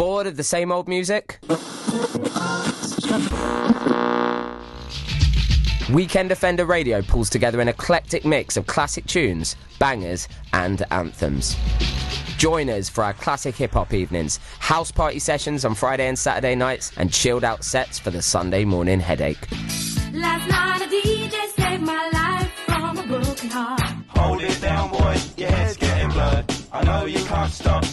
Bored of the same old music? Weekend Defender Radio pulls together an eclectic mix of classic tunes, bangers, and anthems. Join us for our classic hip hop evenings, house party sessions on Friday and Saturday nights, and chilled out sets for the Sunday morning headache. Last night a DJ saved my life from a broken heart. Hold it down, boy, your head's getting blurred. I know you can't stop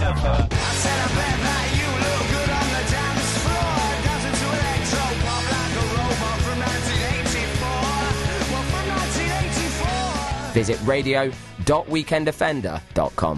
thinking. I said I bet that you look good on the dance floor. Dancing to electro pop like a robot from 1984. Well, from 1984. Visit radio.weekenddefender.com.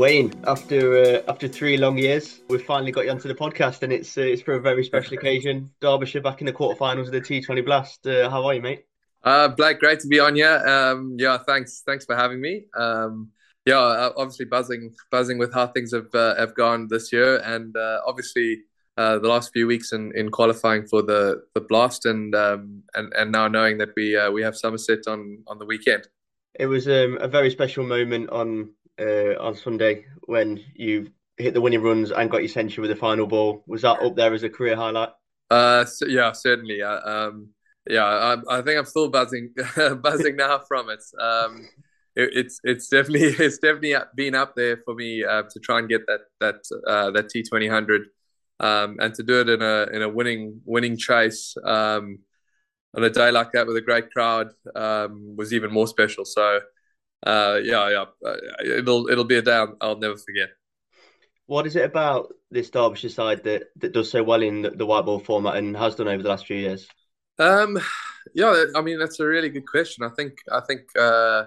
Wayne, after uh, after three long years, we've finally got you onto the podcast, and it's uh, it's for a very special occasion. Derbyshire back in the quarterfinals of the T20 Blast. Uh, how are you, mate? Uh, Blake, great to be on here. Um, yeah, thanks, thanks for having me. Um, yeah, uh, obviously buzzing, buzzing with how things have uh, have gone this year, and uh, obviously uh, the last few weeks in, in qualifying for the the Blast, and um, and and now knowing that we uh, we have Somerset on on the weekend. It was um, a very special moment on uh, on Sunday when you hit the winning runs and got your century with the final ball. Was that up there as a career highlight? Uh, so, yeah, certainly. Uh, um, yeah, I, I, think I'm still buzzing, buzzing now from it. Um, it, it's it's definitely it's definitely been up there for me uh, to try and get that that uh, that T twenty hundred, um, and to do it in a in a winning winning chase um, on a day like that with a great crowd um, was even more special. So uh, yeah, yeah, uh, it'll it'll be a day I'll, never forget. What is it about this Derbyshire side that, that does so well in the, the white ball format and has done over the last few years? Um, yeah, I mean that's a really good question. I think I think uh,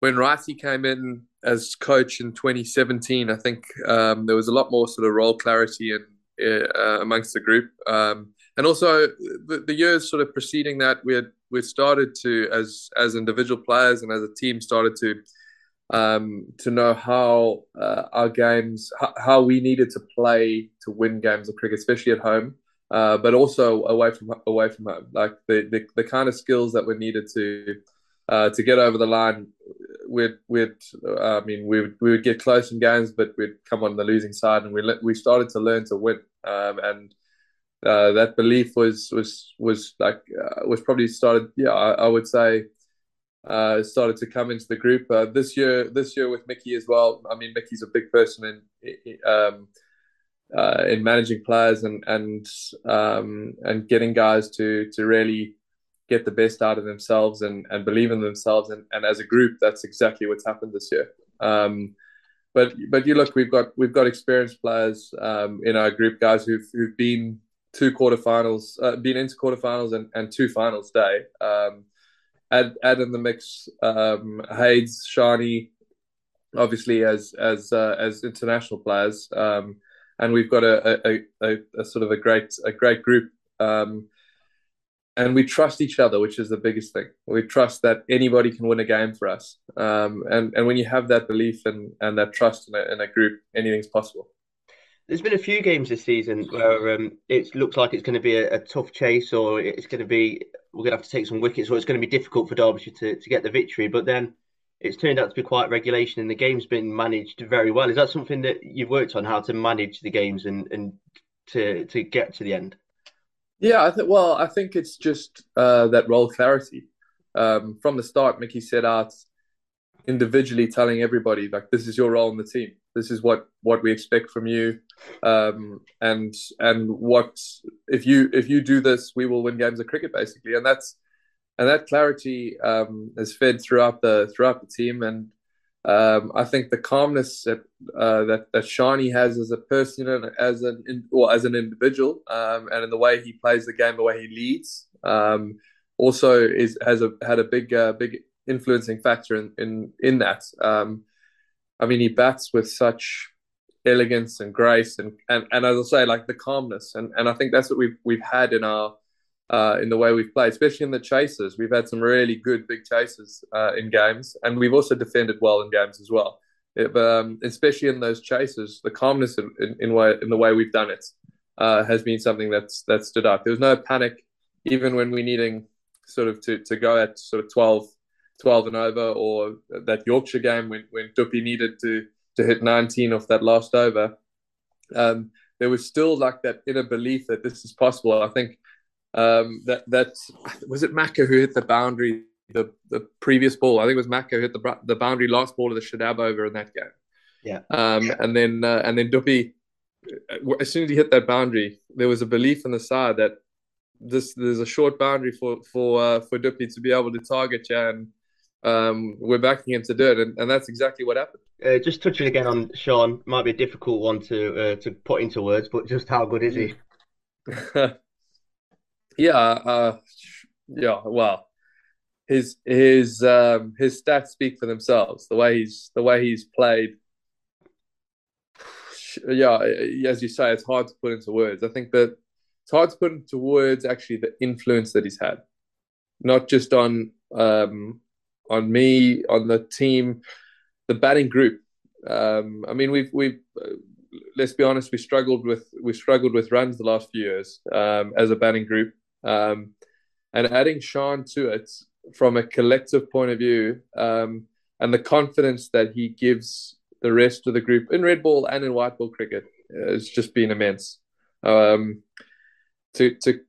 when Wrighty came in as coach in 2017, I think um, there was a lot more sort of role clarity and uh, amongst the group. Um, and also the, the, years sort of preceding that, we had we started to as as individual players and as a team started to um, to know how uh, our games, how, how, we needed to play to win games of cricket, especially at home, uh, but also away from away from home. Like the, the, the kind of skills that were needed to uh, to get over the line. We'd, we'd I mean, we would, we would get close in games, but we'd come on the losing side, and we we started to learn to win. Um, and uh, that belief was was was like uh, was probably started. Yeah, I, I would say uh, started to come into the group uh, this year. This year with Mickey as well. I mean, Mickey's a big person in um, uh, in managing players and and um, and getting guys to to really get the best out of themselves and and believe in themselves. And, and as a group, that's exactly what's happened this year. Um, but but you look, we've got we've got experienced players um, in our group, guys who've who've been two quarterfinals, uh, been into quarterfinals and, and two finals day. Um, add add in the mix um, Hayes, Shani, obviously as as uh, as international players, um, and we've got a, a, a, a, sort of a great a great group. Um, and we trust each other, which is the biggest thing. We trust that anybody can win a game for us, um, and and when you have that belief and, and that trust in a, in a group, anything's possible. There's been a few games this season where um, it looks like it's going to be a, a, tough chase, or it's going to be we're going to have to take some wickets, or it's going to be difficult for Derbyshire to, to get the victory. But then it's turned out to be quite regulation, and the game's been managed very well. Is that something that you've worked on, how to manage the games and, and to to get to the end? Yeah, I think. Well, I think it's just uh, that role clarity um, from the start. Mickey set out individually telling everybody like this is your role in the team. This is what what we expect from you. Um, and and what if you if you do this we will win games of cricket basically. And that's and that clarity um, is fed throughout the throughout the team. And um, I think the calmness that uh, that that Shani has as a person and as an or as an individual, um, and in the way he plays the game, the way he leads, um, also is has a had a big uh, big influencing factor in in in that. Um, I mean, he bats with such elegance and grace, and and, and as I say, like the calmness, and, and I think that's what we've we've had in our uh, in the way we've played, especially in the chases. We've had some really good big chases uh, in games, and we've also defended well in games as well. It, um, especially in those chases, the calmness in, in, in, way, in the way we've done it uh, has been something that's that stood out. There was no panic, even when we're needing sort of to, to go at sort of 12, 12 and over, or that Yorkshire game when when Duppy needed to to hit 19 off that last over. Um, there was still like that inner belief that this is possible. I think um, that that was it Maka who hit the boundary the the previous ball. I think it was Maka who hit the the boundary last ball of the Shadab over in that game. Yeah. Um, and then uh, and then Duppy, uh, as soon as he hit that boundary, there was a belief on the side that this there's a short boundary for for uh, for Duppy to be able to target you, and um, we're backing him to do it, and, and that's exactly what happened. Uh, just touching again on Shan, might be a difficult one to uh, to put into words, but just how good is he? yeah, uh, yeah. Well, his his um, his stats speak for themselves. The way he's the way he's played. Yeah, as you say, it's hard to put into words. I think that it's hard to put into words actually the influence that he's had, not just on um, on me, on the team, the batting group. Um, I mean, we've we've uh, let's be honest, we struggled with we struggled with runs the last few years um, as a batting group, um, and adding Shan to it from a collective point of view, um, and the confidence that he gives the rest of the group in red ball and in white ball cricket has just been immense. Um, to to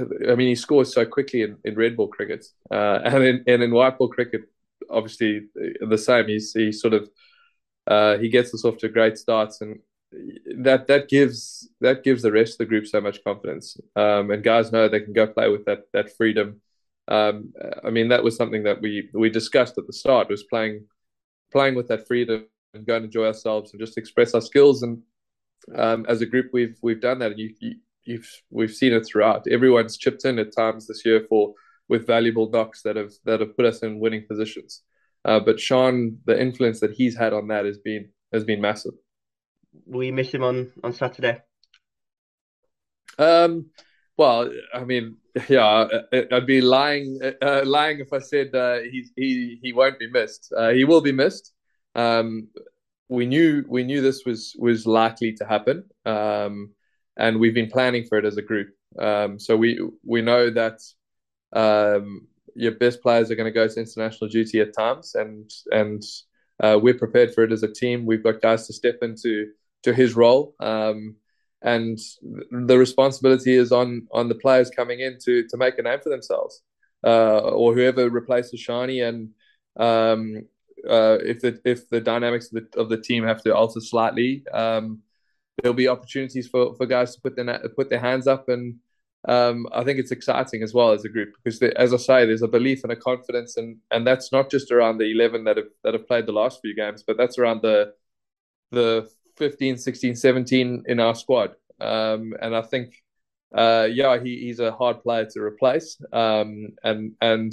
I mean, he scores so quickly in, in red ball cricket, uh, and in and in white ball cricket, obviously the same. He's he sort of uh, he gets us off to great starts, and that that gives that gives the rest of the group so much confidence. Um, and guys know they can go play with that that freedom. Um, I mean, that was something that we we discussed at the start was playing playing with that freedom and go and enjoy ourselves and just express our skills. And um, as a group, we've we've done that, and you, you you've we've seen it throughout. Everyone's chipped in at times this year for with valuable knocks that have that have put us in winning positions. Uh, but Shan, the influence that he's had on that has been has been massive. Will you miss him on on Saturday? Um, well, I mean, yeah, I'd be lying uh, lying if I said uh, he he he won't be missed. Uh, he will be missed. Um, we knew we knew this was was likely to happen. Um, and we've been planning for it as a group. Um, so we we know that um, your best players are going to go to international duty at times, and and uh, we're prepared for it as a team. We've got guys to step into to his role, um, and the responsibility is on on the players coming in to to make a name for themselves, uh, or whoever replaces Shani. And um, uh, if the if the dynamics of the, of the team have to alter slightly, um, there'll be opportunities for, for guys to put their put their hands up, and um, I think it's exciting as well as a group because, as I say, there's a belief and a confidence, and and that's not just around the 11 that have that have played the last few games, but that's around the the 15, 16, 17 in our squad, um, and I think. Uh, yeah, he, he's a hard player to replace, um, and and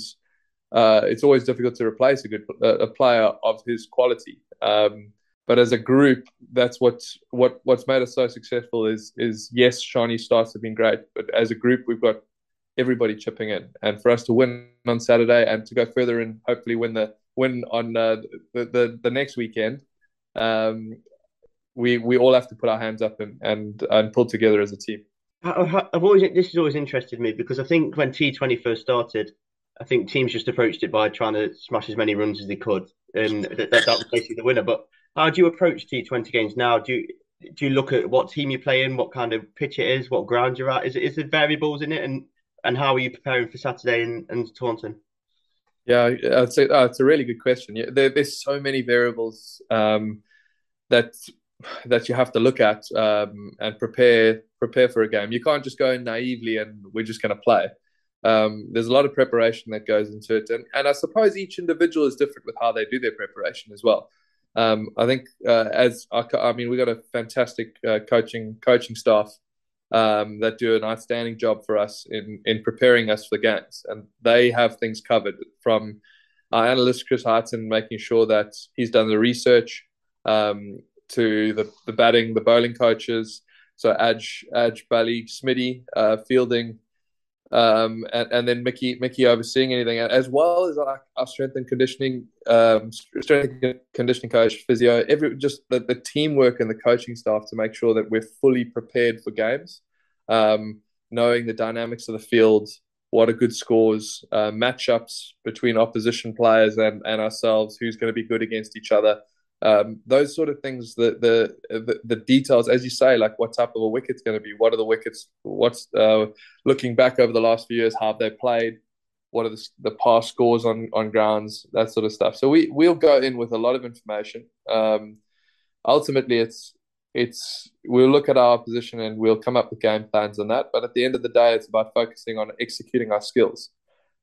uh, it's always difficult to replace a good a player of his quality. Um, but as a group, that's what what what's made us so successful is is yes, shiny starts have been great, but as a group, we've got everybody chipping in, and for us to win on Saturday and to go further and hopefully win the win on uh, the, the the next weekend, um, we we all have to put our hands up and and, and pull together as a team. I've always this has always interested me because I think when T Twenty first started, I think teams just approached it by trying to smash as many runs as they could, and that, that was basically the winner. But how do you approach T20 games now? Do you do you look at what team you're playing, what kind of pitch it is, what ground you're at? Is it is there variables in it, and and how are you preparing for Saturday in, in Taunton? Yeah, I'd oh, it's a really good question. Yeah, there, there's so many variables um, that that you have to look at um, and prepare prepare for a game. You can't just go in naively and we're just going to play. Um, there's a lot of preparation that goes into it, and and I suppose each individual is different with how they do their preparation as well. Um, I think uh, as I, I, mean, we got a fantastic uh, coaching coaching staff um, that do an outstanding job for us in in preparing us for the games, and they have things covered from our analyst Chris Harton making sure that he's done the research um, to the the batting, the bowling coaches. So Aj Aj Bali Smitty uh, fielding. Um, and, and then Mickey Mickey overseeing anything, as well as our, our strength and conditioning, um, strength and conditioning coach, physio, every just the, the teamwork and the coaching staff to make sure that we're fully prepared for games, um, knowing the dynamics of the field, what are good scores, uh, matchups between opposition players and, and ourselves, who's going to be good against each other. Um, those sort of things, the, the, the the details, as you say, like what type of a wicket's going to be, what are the wickets, what's uh, looking back over the last few years, how have they played, what are the, the past scores on on grounds, that sort of stuff. So we we'll go in with a lot of information. Um, ultimately, it's it's we'll look at our position and we'll come up with game plans on that. But at the end of the day, it's about focusing on executing our skills,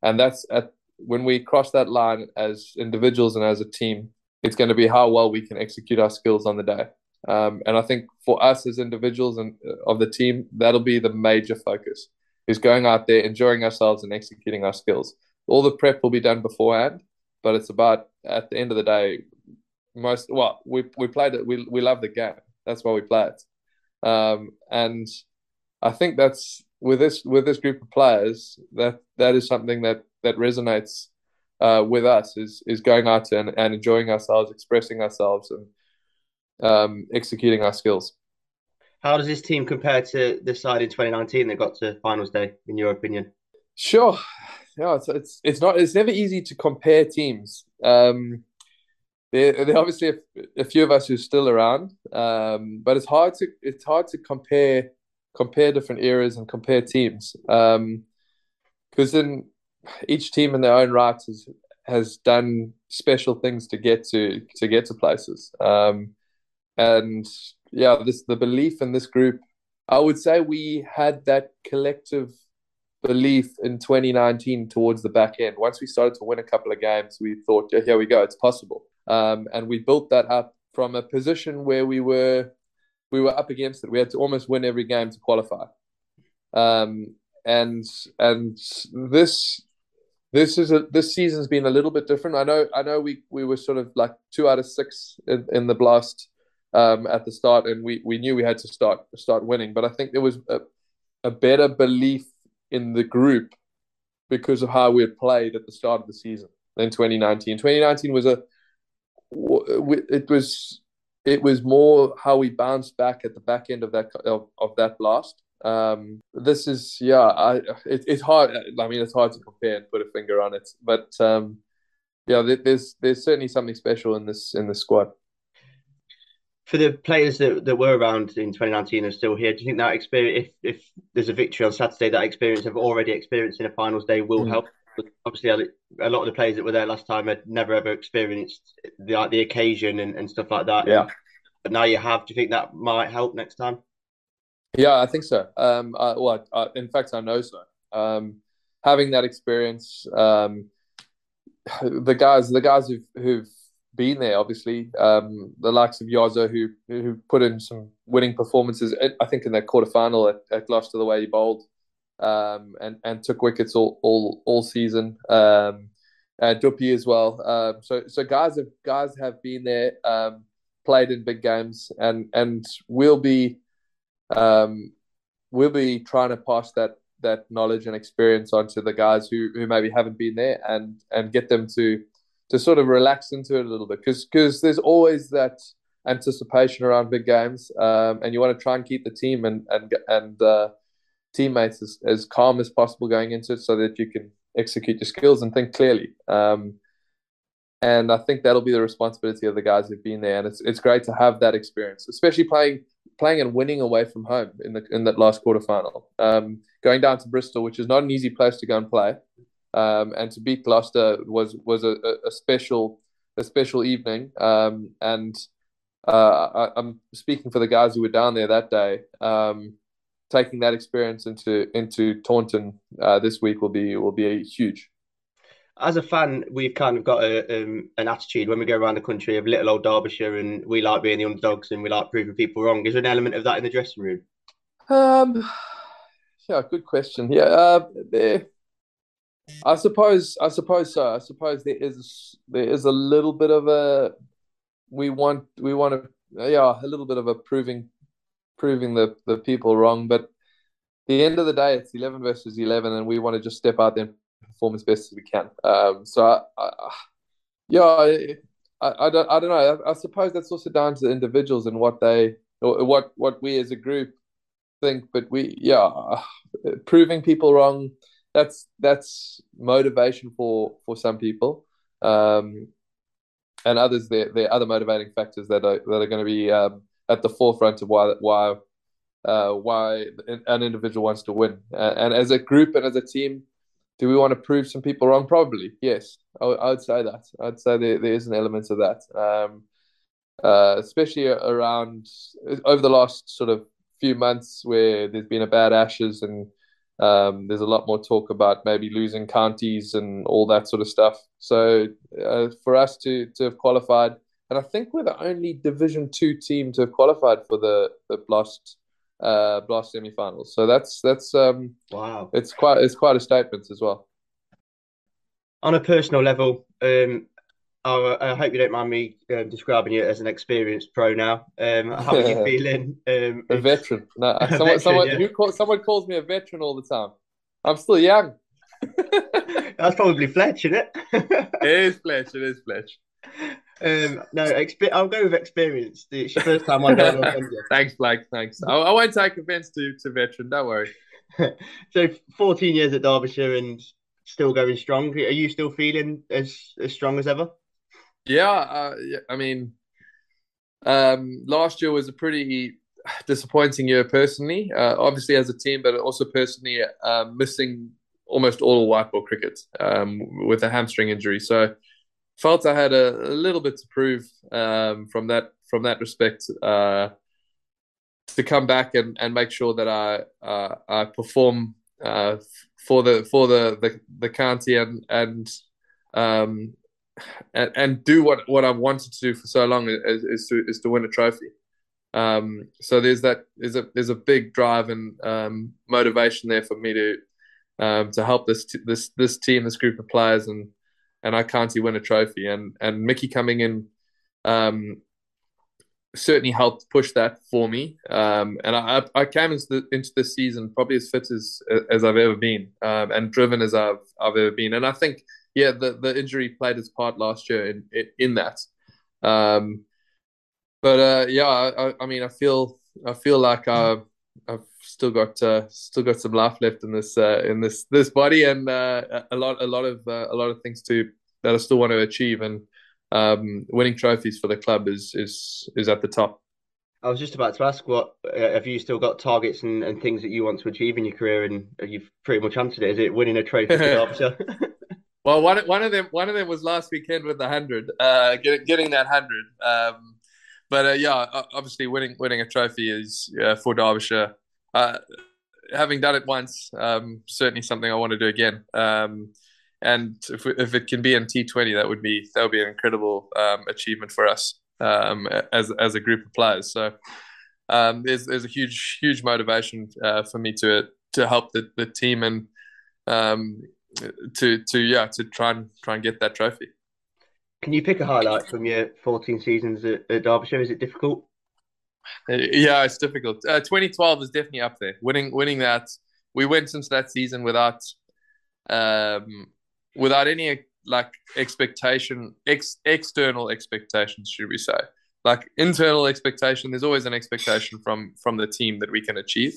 and that's at when we cross that line as individuals and as a team it's going to be how well we can execute our skills on the day. Um, and I think for us as individuals and uh, of the team, that'll be the major focus is going out there, enjoying ourselves and executing our skills. All the prep will be done beforehand, but it's about at the end of the day, most well, we we played it. We we love the game. That's why we play it. Um, and I think that's with this with this group of players that that is something that that resonates uh, with us is is going out and, and enjoying ourselves, expressing ourselves, and um, executing our skills. How does this team compare to the side in 2019 that got to finals day, in your opinion? Sure, yeah, it's it's, it's not it's never easy to compare teams. Um, there, there are obviously a, a, few of us who are still around, um, but it's hard to it's hard to compare compare different eras and compare teams because um, then each team in their own right has has done special things to get to to get to places. Um, and yeah, this the belief in this group. I would say we had that collective belief in 2019 towards the back end. Once we started to win a couple of games, we thought, yeah, here we go, it's possible. Um, and we built that up from a position where we were we were up against it. We had to almost win every game to qualify. Um, and and this this is a this season's been a little bit different. I know I know we we were sort of like two out of six in, in the blast um, at the start, and we we knew we had to start start winning. But I think there was a, a better belief in the group because of how we had played at the start of the season than 2019. 2019 was a it was it was more how we bounced back at the back end of that of, of that blast um, this is yeah, I it, it's hard. I mean, it's hard to compare and put a finger on it, but um, yeah, there's there's certainly something special in this in the squad. For the players that, that were around in 2019 and still here, do you think that experience, if if there's a victory on Saturday, that experience of already experienced in a finals day will mm. help? Obviously, a lot of the players that were there last time had never ever experienced the like, the occasion and, and stuff like that. Yeah. But now you have. Do you think that might help next time? Yeah, I think so. Um, I, well, I, in fact, I know so. Um, having that experience, um, the guys, the guys who've who've been there, obviously, um, the likes of Yozo, who who put in some winning performances. I think in that quarterfinal at, at Gloucester, the way he bowled, um, and and took wickets all all all season. Um, uh, as well. Um, so so guys have guys have been there, um, played in big games, and and will be um, we'll be trying to pass that that knowledge and experience onto the guys who, who maybe haven't been there and and get them to to sort of relax into it a little bit. Because because there's always that anticipation around big games um, and you want to try and keep the team and and and uh, teammates as, as calm as possible going into it so that you can execute your skills and think clearly. Um, and I think that'll be the responsibility of the guys who've been there and it's it's great to have that experience especially playing playing and winning away from home in the in that last quarter final. Um, going down to Bristol, which is not an easy place to go and play, um, and to beat Gloucester was was a, a special a special evening. Um, and uh, I, am speaking for the guys who were down there that day. Um, taking that experience into into Taunton uh, this week will be will be huge as a fan, we've kind of got a, um, an attitude when we go around the country of little old Derbyshire, and we like being the underdogs and we like proving people wrong. Is there an element of that in the dressing room? Um, yeah, good question. Yeah, uh, there, I suppose. I suppose so. I suppose there is there is a little bit of a we want we want to yeah a little bit of a proving proving the the people wrong, but the end of the day, it's eleven versus eleven, and we want to just step out there and perform as best as we can. Um, so, I, I, yeah, I, I, don't, I don't know. I, suppose that's also down to the individuals and what they, what what we as a group think. But we, yeah, proving people wrong. That's that's motivation for for some people. Um, and others there there are other motivating factors that are that are going to be um, at the forefront of why why uh, why an individual wants to win. Uh, and as a group and as a team, do we want to prove some people wrong? Probably, yes. I, I would say that. I'd say there, there is an element of that, um, uh, especially around over the last sort of few months where there's been a bad Ashes and um, there's a lot more talk about maybe losing counties and all that sort of stuff. So uh, for us to to have qualified, and I think we're the only Division Two team to have qualified for the the Blast uh, Blast semi-finals. So that's that's um, wow. It's quite it's quite a statement as well. On a personal level, um, I, I hope you don't mind me um, describing you as an experienced pro now. Um, how are you feeling? Um, a veteran. No, a someone, veteran, someone, yeah. who call, someone calls me a veteran all the time. I'm still young. That's probably Fletch, isn't it? it is Fletch. It is Fletch. Um, no, exp- I'll go with experience. It's your first time I go Thanks, Blake. Thanks. I, I, won't take offence to, to veteran. Don't worry. so, 14 years at Derbyshire and still going strong. Are you still feeling as as strong as ever? Yeah, uh, yeah, I mean, um, last year was a pretty disappointing year personally. Uh, obviously as a team, but also personally uh, missing almost all white ball cricket um, with a hamstring injury. So felt I had a, a little bit to prove um, from that from that respect uh, to come back and, and make sure that I uh, I perform uh, for the for the, the, the county and and um, and, and do what, what I've wanted to do for so long is, is to is to win a trophy. Um, so there's that there's a there's a big drive and um, motivation there for me to um, to help this this this team, this group of players, and and I can't win a trophy. And and Mickey coming in um, certainly helped push that for me. Um, and I I came into the, into this season probably as fit as as I've ever been, um, and driven as I've I've ever been. And I think yeah, the, the injury played its part last year in in, that. Um, but uh, yeah, I, I mean, I feel I feel like I've, I've still got uh, still got some life left in this uh, in this this body, and uh, a lot a lot of uh, a lot of things to that I still want to achieve, and um, winning trophies for the club is is is at the top. I was just about to ask, what uh, have you still got targets and, and things that you want to achieve in your career, and you've pretty much answered it. Is it winning a trophy for Derbyshire? Well, one one of them one of them was last weekend with the hundred, uh, getting getting that hundred. Um, but uh, yeah, obviously winning winning a trophy is uh, for Derbyshire. Uh, having done it once, um, certainly something I want to do again. Um, and if, if it can be in T20, that would be that would be an incredible um, achievement for us um, as as a group of players. So um, there's there's a huge huge motivation uh, for me to to help the, the team and um, to to yeah to try and try and get that trophy. Can you pick a highlight from your 14 seasons at, at Derbyshire? Is it difficult? Uh, yeah, it's difficult. Uh, 2012 is definitely up there. Winning winning that, we went into that season without um, without any like expectation, ex- external expectations, should we say? Like internal expectation, there's always an expectation from from the team that we can achieve.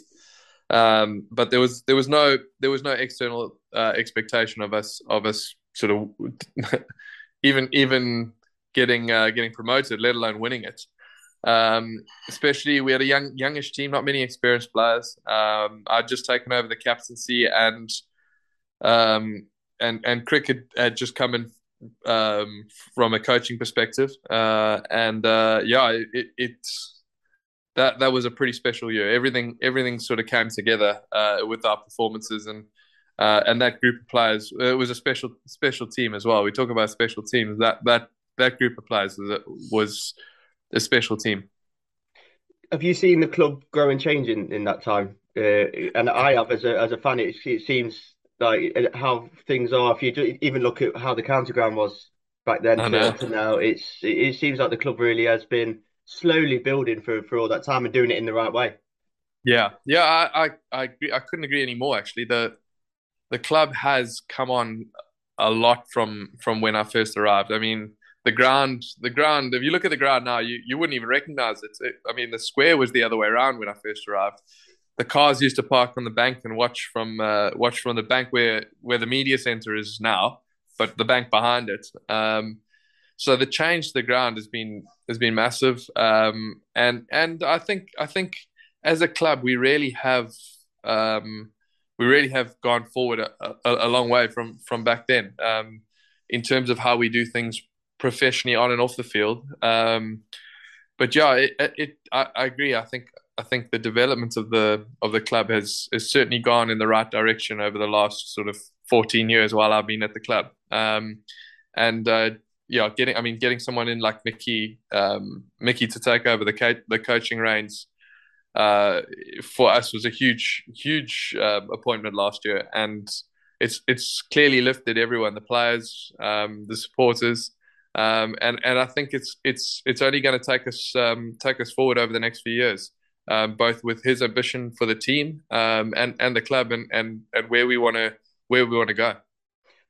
Um, but there was there was no there was no external uh, expectation of us of us sort of even even getting uh, getting promoted, let alone winning it. Um, especially we had a young youngish team, not many experienced players. Um, I'd just taken over the captaincy and um, and and Krikken had just come in um, from a coaching perspective, uh, and uh, yeah, it, it's that that was a pretty special year. Everything everything sort of came together uh, with our performances and uh, and that group of players. It was a special special team as well. We talk about special teams. That that that group of players was was a special team. Have you seen the club grow and change in, in that time? Uh, and I have as a as a fan. It, it seems like uh, how things are. If you even look at how the county ground was back then to, to now, it's it seems like the club really has been slowly building for, for all that time and doing it in the right way. Yeah, yeah, I, I, I agree. I couldn't agree anymore. Actually, the the club has come on a lot from from when I first arrived. I mean, the ground, the ground. If you look at the ground now, you, you wouldn't even recognize it. it. I mean, the square was the other way around when I first arrived. The cars used to park on the bank and watch from uh, watch from the bank where where the media center is now, but the bank behind it. Um, so the change to the ground has been has been massive, um, and and I think I think as a club we really have um, we really have gone forward a, a, a, long way from from back then um, in terms of how we do things professionally on and off the field. Um, but yeah, it, it I, I, agree. I think I think the development of the of the club has has certainly gone in the right direction over the last sort of 14 years while I've been at the club. Um, and uh, yeah, getting I mean getting someone in like Mickey um, Mickey to take over the co- the coaching reins uh, for us was a huge huge uh, appointment last year, and it's it's clearly lifted everyone, the players, um, the supporters. Um, and and I think it's it's it's only going to take us um, take us forward over the next few years, um, both with his ambition for the team um, and and the club and and and where we want to where we want to go.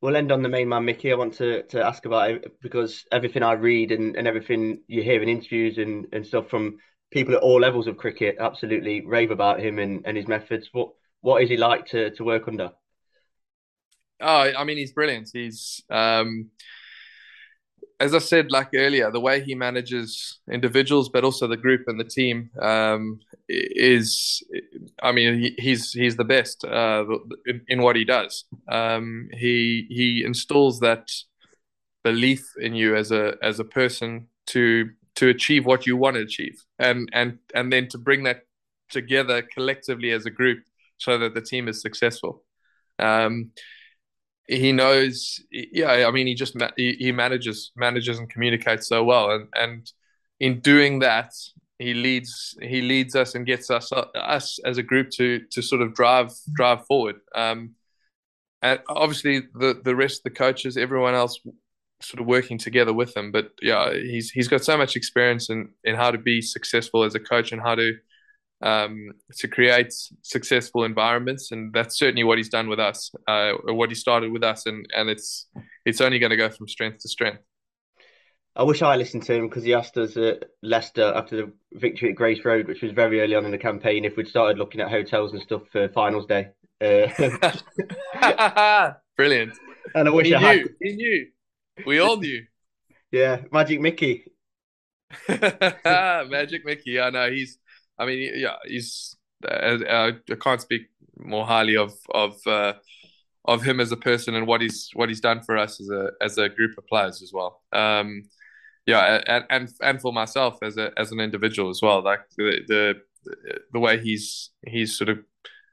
We'll end on the main man, Mickey. I want to, to ask about it because everything I read and, and everything you hear in interviews and, and stuff from people at all levels of cricket absolutely rave about him and, and his methods. What what is he like to, to work under? Oh, I mean, he's brilliant. He's um, as I said, like earlier, the way he manages individuals, but also the group and the team, um, is, I mean, he, he's he's the best uh, in, in, what he does. Um, he he installs that belief in you as a as a person to to achieve what you want to achieve, and and and then to bring that together collectively as a group so that the team is successful. Um, he knows yeah i mean he just he, manages manages and communicates so well. And and in doing that he leads he leads us and gets us us as a group to to sort of drive drive forward. Um and obviously the the rest of the coaches everyone else sort of working together with him. But yeah he's he's got so much experience in in how to be successful as a coach and how to um, to create successful environments, and that's certainly what he's done with us, uh, what he started with us, and and it's it's only going to go from strength to strength. I wish I listened to him because he asked us at Leicester after the victory at Grace Road, which was very early on in the campaign, if we'd started looking at hotels and stuff for finals day. Uh, Brilliant. And I wish he I knew. had. He knew. We all knew. yeah, Magic Mickey. Magic Mickey. I know he's I mean, yeah, he's. Uh, uh, I can't speak more highly of of uh, of him as a person and what he's what he's done for us as a as a group of players as well. Um, yeah, and and and for myself as a as an individual as well. Like the the the way he's he's sort of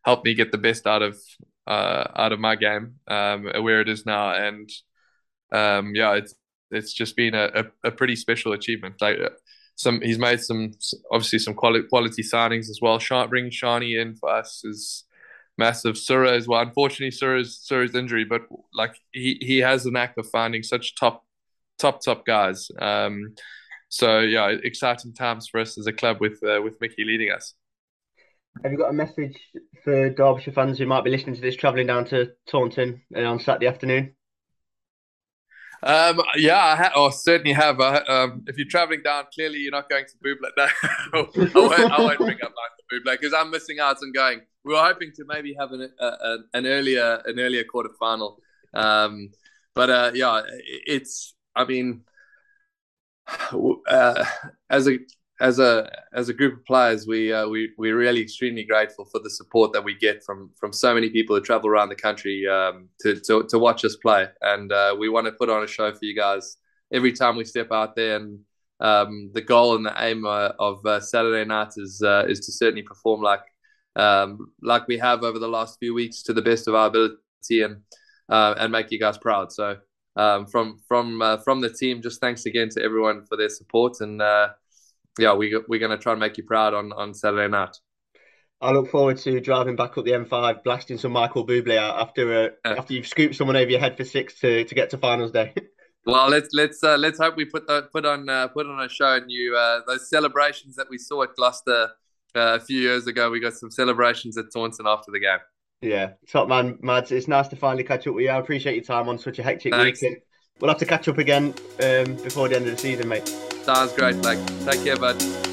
helped me get the best out of uh, out of my game, um, where it is now, and um, yeah, it's it's just been a, a, a pretty special achievement. Like some he's made some obviously some quality quality signings as well. Bringing Sharni in for us is massive. Surya as well. Unfortunately, Surya's Surya's injury, but like he he has a knack of finding such top top top guys. Um, so yeah, exciting times for us as a club with uh, with Mickey leading us. Have you got a message for Derbyshire fans who might be listening to this travelling down to Taunton on Saturday afternoon? Um, yeah, I ha- oh, certainly have. Uh, um, if you're traveling down, clearly you're not going to Bublé. No, I, won't, I won't bring up like Michael Bublé because I'm missing out on going. We were hoping to maybe have an an earlier an earlier quarter final, um, but uh, yeah, it's. I mean, uh, as a as a as a group of players, we uh, we we're really extremely grateful for the support that we get from from so many people who travel around the country um, to, to to watch us play, and uh, we want to put on a show for you guys every time we step out there. And um, the goal and the aim uh, of uh, Saturday night is uh, is to certainly perform like um, like we have over the last few weeks to the best of our ability and uh, and make you guys proud. So. Um, from from from the team, just thanks again to everyone for their support and yeah, we we're gonna try and make you proud on on Saturday night. I look forward to driving back up the M5, blasting some Michael Bublé out after uh, yeah. after you've scooped someone over your head for six to, to get to finals day. well, let's let's uh, let's hope we put the, put on uh, put on a show and you uh, those celebrations that we saw at Gloucester uh, a few years ago. We got some celebrations at Taunton after the game. Yeah, top man, Mads. It's nice to finally catch up with you. I appreciate your time on such a hectic Thanks. week. We'll have to catch up again um, before the end of the season, mate. Sounds great, like. Take care, bud.